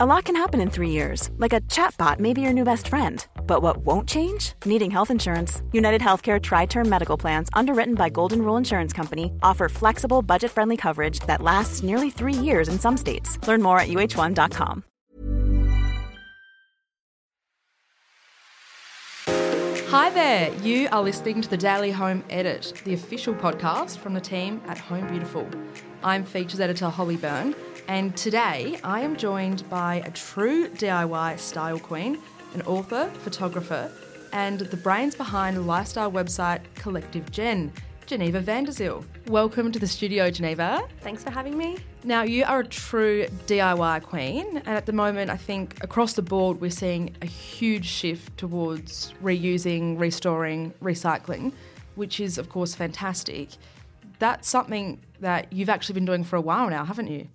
A lot can happen in three years, like a chatbot may be your new best friend. But what won't change? Needing health insurance. United Healthcare Tri Term Medical Plans, underwritten by Golden Rule Insurance Company, offer flexible, budget friendly coverage that lasts nearly three years in some states. Learn more at uh1.com. Hi there, you are listening to the Daily Home Edit, the official podcast from the team at Home Beautiful. I'm features editor Holly Byrne, and today I am joined by a true DIY style queen, an author, photographer, and the brains behind lifestyle website Collective Gen, Geneva Vanderzeil. Welcome to the studio, Geneva. Thanks for having me. Now, you are a true DIY queen, and at the moment, I think across the board, we're seeing a huge shift towards reusing, restoring, recycling, which is, of course, fantastic. That's something that you've actually been doing for a while now, haven't you?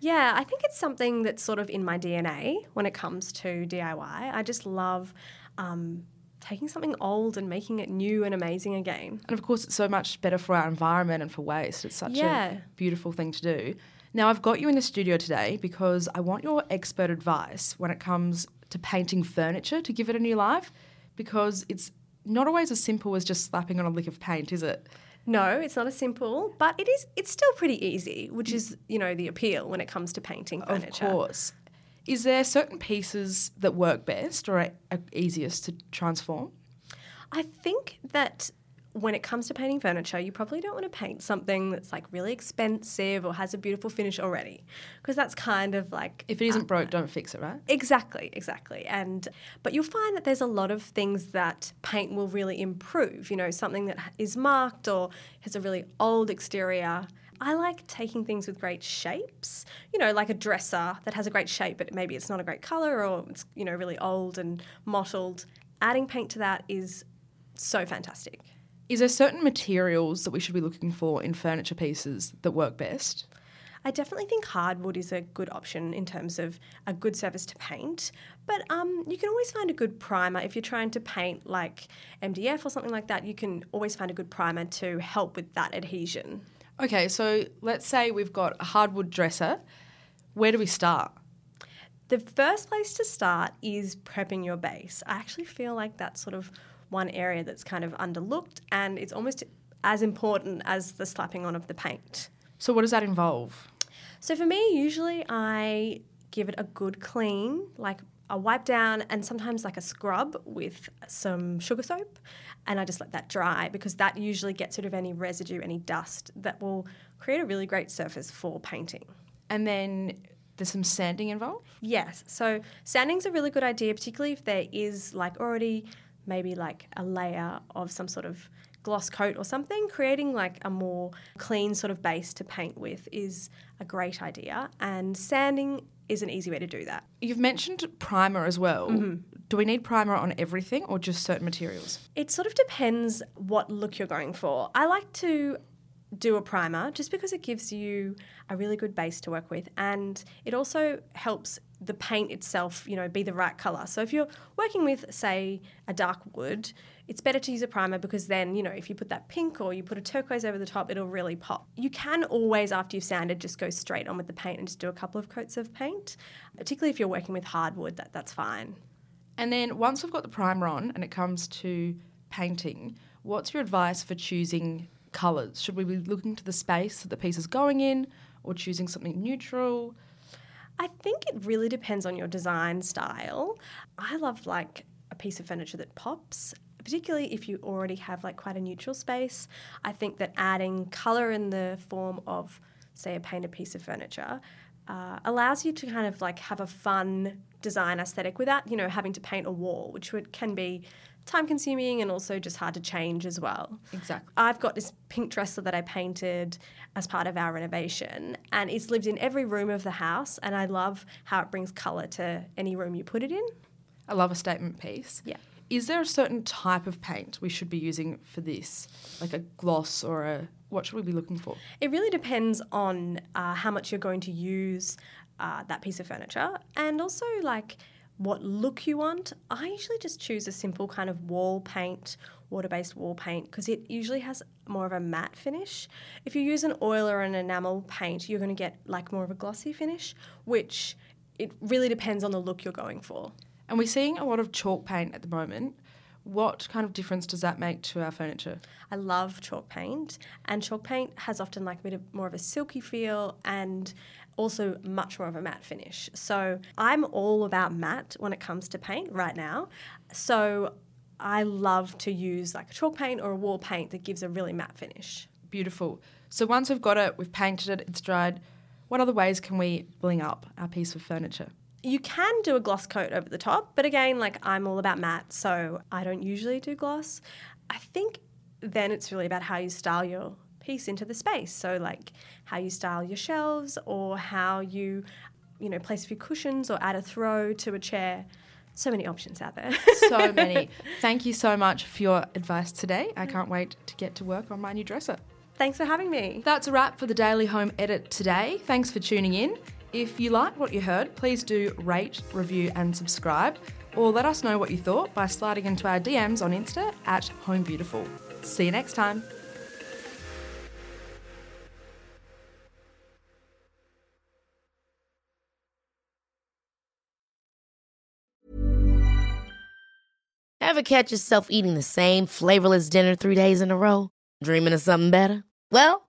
Yeah, I think it's something that's sort of in my DNA when it comes to DIY. I just love um, taking something old and making it new and amazing again. And of course, it's so much better for our environment and for waste. It's such Yeah. a beautiful thing to do. Now, I've got you in the studio today because I want your expert advice when it comes to painting furniture to give it a new life because it's not always as simple as just slapping on a lick of paint, is it? No, it's not as simple, but it is. It's still pretty easy, which is you know the appeal when it comes to painting furniture. Of course. Is there certain pieces that work best or are are easiest to transform? I think that when it comes to painting furniture, you probably don't want to paint something that's like really expensive or has a beautiful finish already, because that's kind of like If it isn't uh, broke, don't fix it, right? Exactly, exactly. And but you'll find that there's a lot of things that paint will really improve. You know, something that is marked or has a really old exterior. I like taking things with great shapes. You know, like a dresser that has a great shape, but maybe it's not a great color or it's you know really old and mottled. Adding paint to that is so fantastic. Is there certain materials that we should be looking for in furniture pieces that work best? I definitely think hardwood is a good option in terms of a good surface to paint. But um, you can always find a good primer if you're trying to paint like MDF or something like that. You can always find a good primer to help with that adhesion. Okay, so let's say we've got a hardwood dresser. Where do we start? The first place to start is prepping your base. I actually feel like that's sort of one area that's kind of underlooked and it's almost as important as the slapping on of the paint. So, what does that involve? So for me, usually I give it a good clean, like a wipe down and sometimes like a scrub with some sugar soap. And I just let that dry because that usually gets rid of any residue, any dust that will create a really great surface for painting. And then there's some sanding involved. Yes, so sanding's a really good idea, particularly if there is like already maybe like a layer of some sort of gloss coat or something. Creating like a more clean sort of base to paint with is a great idea, and sanding is an easy way to do that. You've mentioned primer as well. Mm-hmm. Do we need primer on everything or just certain materials? It sort of depends what look you're going for. I like to do a primer just because it gives you a really good base to work with and it also helps the paint itself, you know, be the right color. So if you're working with say a dark wood, it's better to use a primer because then, you know, if you put that pink or you put a turquoise over the top, it'll really pop. You can always after you've sanded just go straight on with the paint and just do a couple of coats of paint. Particularly if you're working with hardwood, that that's fine. And then once we've got the primer on and it comes to painting, what's your advice for choosing colours? Should we be looking to the space that the piece is going in or choosing something neutral? I think it really depends on your design style. I love like a piece of furniture that pops, particularly if you already have like quite a neutral space. I think that adding colour in the form of, say, a painted piece of furniture uh, allows you to kind of like have a fun design aesthetic without, you know, having to paint a wall, which would, can be time consuming and also just hard to change as well. Exactly. I've got this pink dresser that I painted as part of our renovation, and it's lived in every room of the house. And I love how it brings colour to any room you put it in. I love a statement piece. Yeah. Is there a certain type of paint we should be using for this? Like a gloss or a. What should we be looking for? It really depends on uh, how much you're going to use uh, that piece of furniture and also like what look you want. I usually just choose a simple kind of wall paint, water based wall paint, because it usually has more of a matte finish. If you use an oil or an enamel paint, you're going to get like more of a glossy finish, which it really depends on the look you're going for. And we're seeing a lot of chalk paint at the moment. What kind of difference does that make to our furniture? I love chalk paint, and chalk paint has often like a bit of more of a silky feel and also much more of a matte finish. So I'm all about matte when it comes to paint right now. So I love to use like a chalk paint or a wall paint that gives a really matte finish. Beautiful. So once we've got it, we've painted it, it's dried. What other ways can we bling up our piece of furniture? You can do a gloss coat over the top, but again, like I'm all about matte, so I don't usually do gloss. I think then it's really about how you style your piece into the space. So like how you style your shelves or how you, you know, place a few cushions or add a throw to a chair. So many options out there. so many. Thank you so much for your advice today. I can't wait to get to work on my new dresser. Thanks for having me. That's a wrap for the Daily Home Edit today. Thanks for tuning in. If you like what you heard, please do rate, review, and subscribe, or let us know what you thought by sliding into our DMs on Insta at Home Beautiful. See you next time. Ever catch yourself eating the same flavorless dinner three days in a row? Dreaming of something better? Well,